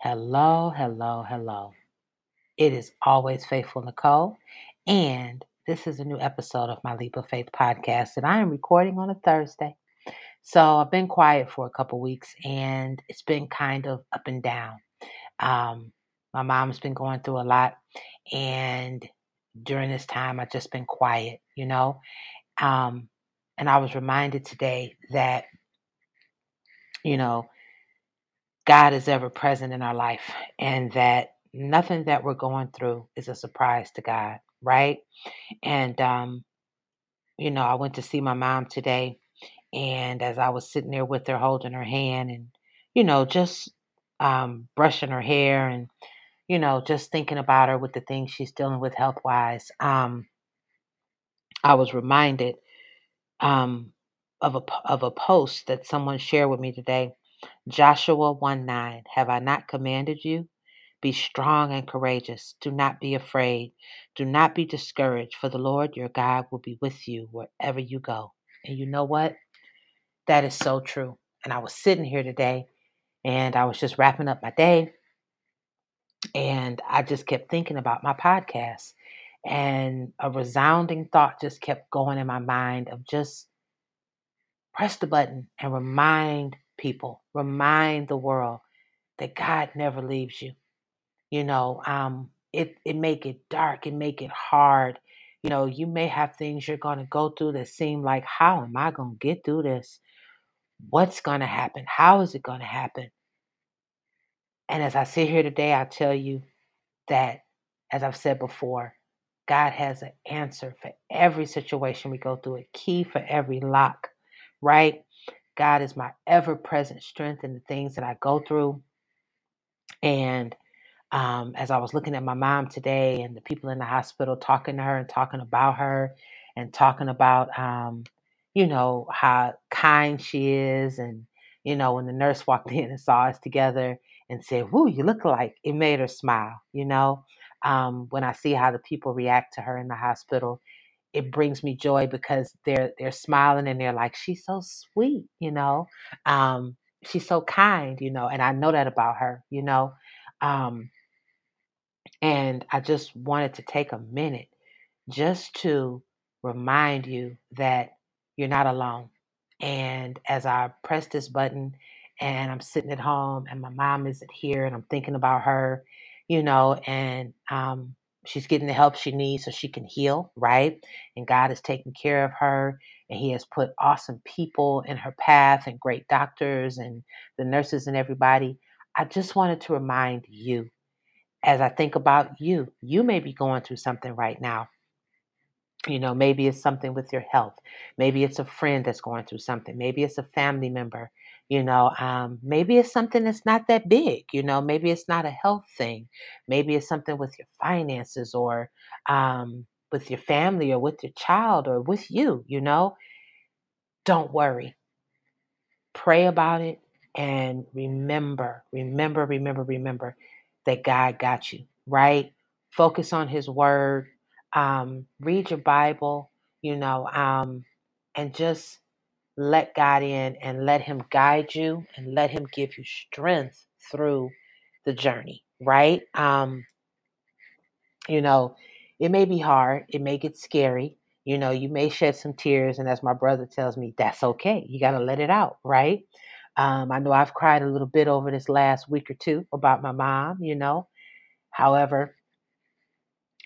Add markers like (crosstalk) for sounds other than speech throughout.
Hello, hello, hello. It is always Faithful Nicole, and this is a new episode of my Leap of Faith podcast that I am recording on a Thursday. So I've been quiet for a couple weeks, and it's been kind of up and down. Um, my mom's been going through a lot, and during this time, I've just been quiet, you know. Um, and I was reminded today that, you know, God is ever present in our life and that nothing that we're going through is a surprise to God, right? And, um, you know, I went to see my mom today, and as I was sitting there with her, holding her hand and, you know, just um, brushing her hair and, you know, just thinking about her with the things she's dealing with health wise, um, I was reminded um, of a of a post that someone shared with me today. Joshua 1 9. Have I not commanded you? Be strong and courageous. Do not be afraid. Do not be discouraged, for the Lord your God will be with you wherever you go. And you know what? That is so true. And I was sitting here today and I was just wrapping up my day and I just kept thinking about my podcast. And a resounding thought just kept going in my mind of just press the button and remind people, remind the world that God never leaves you. You know, um, it it make it dark, it make it hard. You know, you may have things you're gonna go through that seem like, how am I gonna get through this? What's gonna happen? How is it gonna happen? And as I sit here today, I tell you that, as I've said before, God has an answer for every situation we go through, a key for every lock, right? God is my ever present strength in the things that I go through. And um, as I was looking at my mom today and the people in the hospital talking to her and talking about her and talking about, um, you know, how kind she is. And, you know, when the nurse walked (laughs) in and saw us together and said, Whoo, you look like it made her smile, you know. Um, when I see how the people react to her in the hospital, it brings me joy because they're they're smiling and they're like, she's so sweet, you know. Um, she's so kind, you know, and I know that about her, you know. Um, and I just wanted to take a minute just to remind you that you're not alone. And as I press this button and I'm sitting at home and my mom isn't here and I'm thinking about her, you know, and um, she's getting the help she needs so she can heal, right? And God is taking care of her and He has put awesome people in her path and great doctors and the nurses and everybody. I just wanted to remind you as I think about you, you may be going through something right now. You know, maybe it's something with your health. Maybe it's a friend that's going through something. Maybe it's a family member. You know, um, maybe it's something that's not that big. You know, maybe it's not a health thing. Maybe it's something with your finances or um, with your family or with your child or with you. You know, don't worry. Pray about it and remember, remember, remember, remember that God got you, right? Focus on His Word, um, read your Bible, you know, um, and just let God in and let Him guide you and let Him give you strength through the journey, right? Um, you know, it may be hard, it may get scary. You know, you may shed some tears, and as my brother tells me, that's okay. You got to let it out, right? Um, I know I've cried a little bit over this last week or two about my mom, you know. However,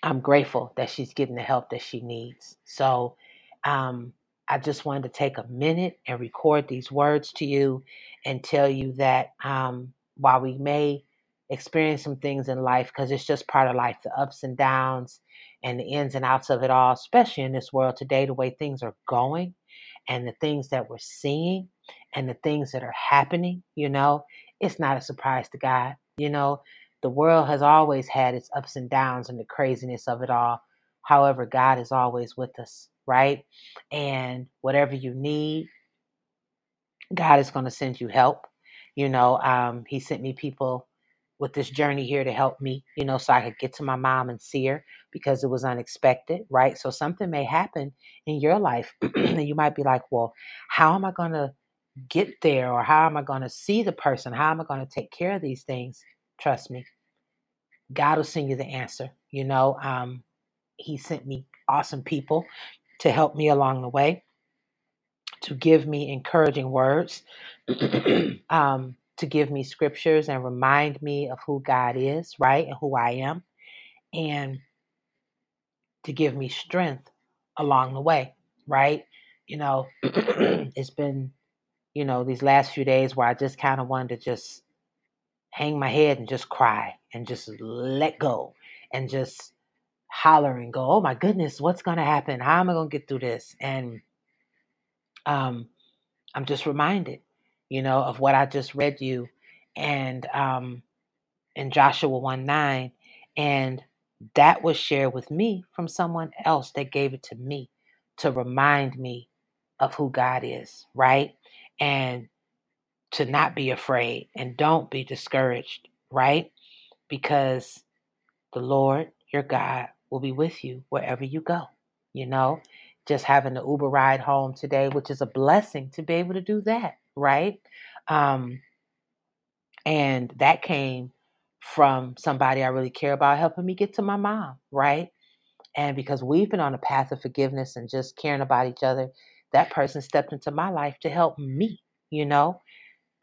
I'm grateful that she's getting the help that she needs. So um, I just wanted to take a minute and record these words to you and tell you that um, while we may experience some things in life, because it's just part of life, the ups and downs and the ins and outs of it all, especially in this world today, the way things are going and the things that we're seeing and the things that are happening, you know, it's not a surprise to God. You know, the world has always had its ups and downs and the craziness of it all. However, God is always with us, right? And whatever you need, God is going to send you help. You know, um, He sent me people with this journey here to help me, you know, so I could get to my mom and see her because it was unexpected, right? So something may happen in your life, (clears throat) and you might be like, well, how am I going to get there? Or how am I going to see the person? How am I going to take care of these things? Trust me. God will send you the answer. You know, um, He sent me awesome people to help me along the way, to give me encouraging words, (clears throat) um, to give me scriptures and remind me of who God is, right, and who I am, and to give me strength along the way, right? You know, (clears throat) it's been, you know, these last few days where I just kind of wanted to just hang my head and just cry and just let go and just holler and go, oh my goodness, what's going to happen? How am I going to get through this? And um, I'm just reminded, you know, of what I just read you and um, in Joshua 1 9. And that was shared with me from someone else that gave it to me to remind me of who God is, right? And to not be afraid and don't be discouraged, right? Because the Lord, your God, will be with you wherever you go. You know, just having the Uber ride home today, which is a blessing to be able to do that, right? Um, and that came from somebody I really care about helping me get to my mom, right? And because we've been on a path of forgiveness and just caring about each other, that person stepped into my life to help me, you know?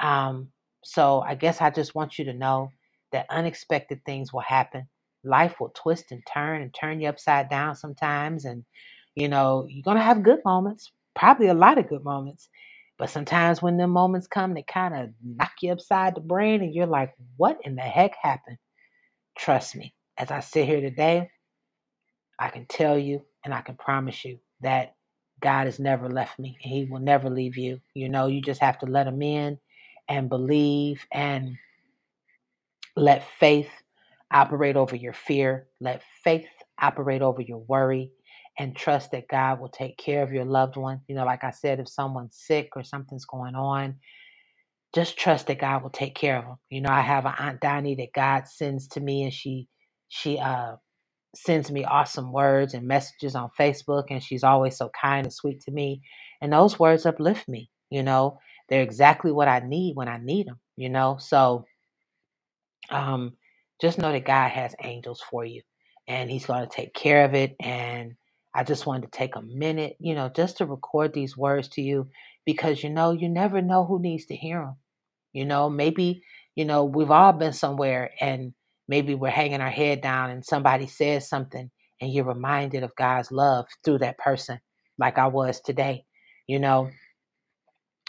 Um, so I guess I just want you to know that unexpected things will happen. Life will twist and turn and turn you upside down sometimes. And, you know, you're going to have good moments, probably a lot of good moments. But sometimes when the moments come, they kind of knock you upside the brain and you're like, what in the heck happened? Trust me, as I sit here today, I can tell you and I can promise you that God has never left me and He will never leave you. You know, you just have to let Him in and believe and let faith operate over your fear. Let faith operate over your worry and trust that God will take care of your loved one. You know, like I said, if someone's sick or something's going on, just trust that God will take care of them. You know, I have an Aunt Donnie that God sends to me and she she uh sends me awesome words and messages on Facebook, and she's always so kind and sweet to me. And those words uplift me. You know, they're exactly what I need when I need them. You know, so um, just know that God has angels for you, and He's going to take care of it. And I just wanted to take a minute, you know, just to record these words to you because you know you never know who needs to hear them. You know, maybe, you know, we've all been somewhere and maybe we're hanging our head down and somebody says something and you're reminded of God's love through that person, like I was today. You know,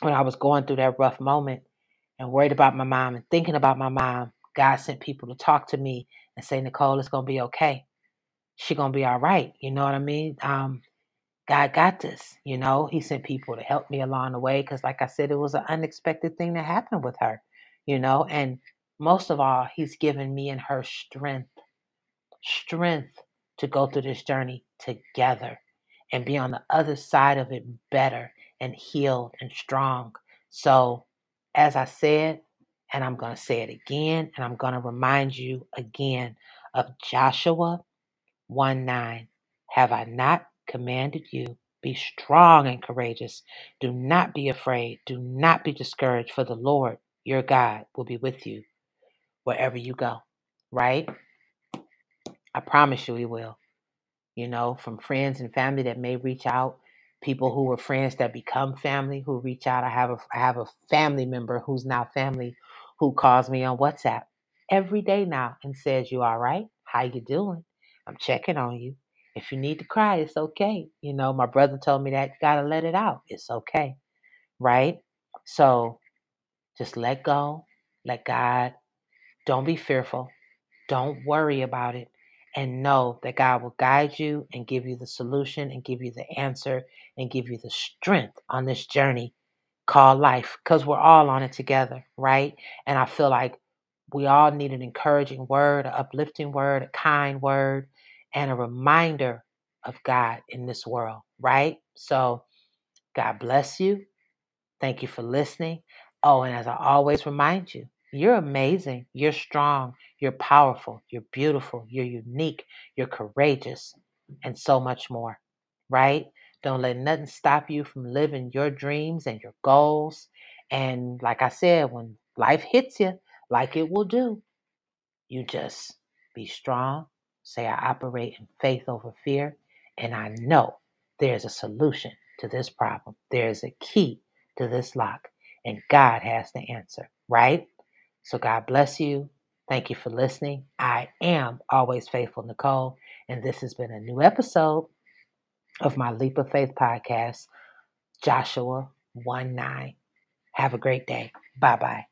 when I was going through that rough moment and worried about my mom and thinking about my mom, God sent people to talk to me and say, Nicole, it's to be okay. She's going to be all right. You know what I mean? Um, God got this. You know, He sent people to help me along the way because, like I said, it was an unexpected thing that happened with her, you know, and most of all, He's given me and her strength, strength to go through this journey together and be on the other side of it better and healed and strong. So, as I said, and I'm going to say it again, and I'm going to remind you again of Joshua 1 9. Have I not commanded you? Be strong and courageous. Do not be afraid. Do not be discouraged, for the Lord your God will be with you wherever you go. Right? I promise you, He will. You know, from friends and family that may reach out, people who were friends that become family who reach out. I have a I have a family member who's now family who calls me on WhatsApp every day now and says, "You all right? How you doing? I'm checking on you. If you need to cry, it's okay. You know, my brother told me that you gotta let it out. It's okay, right? So just let go, let God. Don't be fearful. Don't worry about it. And know that God will guide you and give you the solution and give you the answer and give you the strength on this journey called life because we're all on it together, right? And I feel like we all need an encouraging word, an uplifting word, a kind word, and a reminder of God in this world, right? So, God bless you. Thank you for listening. Oh, and as I always remind you, you're amazing. You're strong. You're powerful. You're beautiful. You're unique. You're courageous, and so much more, right? Don't let nothing stop you from living your dreams and your goals. And like I said, when life hits you, like it will do, You just be strong. Say, I operate in faith over fear. And I know there's a solution to this problem. There's a key to this lock. And God has the answer, right? So God bless you. Thank you for listening. I am always faithful, Nicole. And this has been a new episode of my Leap of Faith podcast, Joshua 1 9. Have a great day. Bye bye.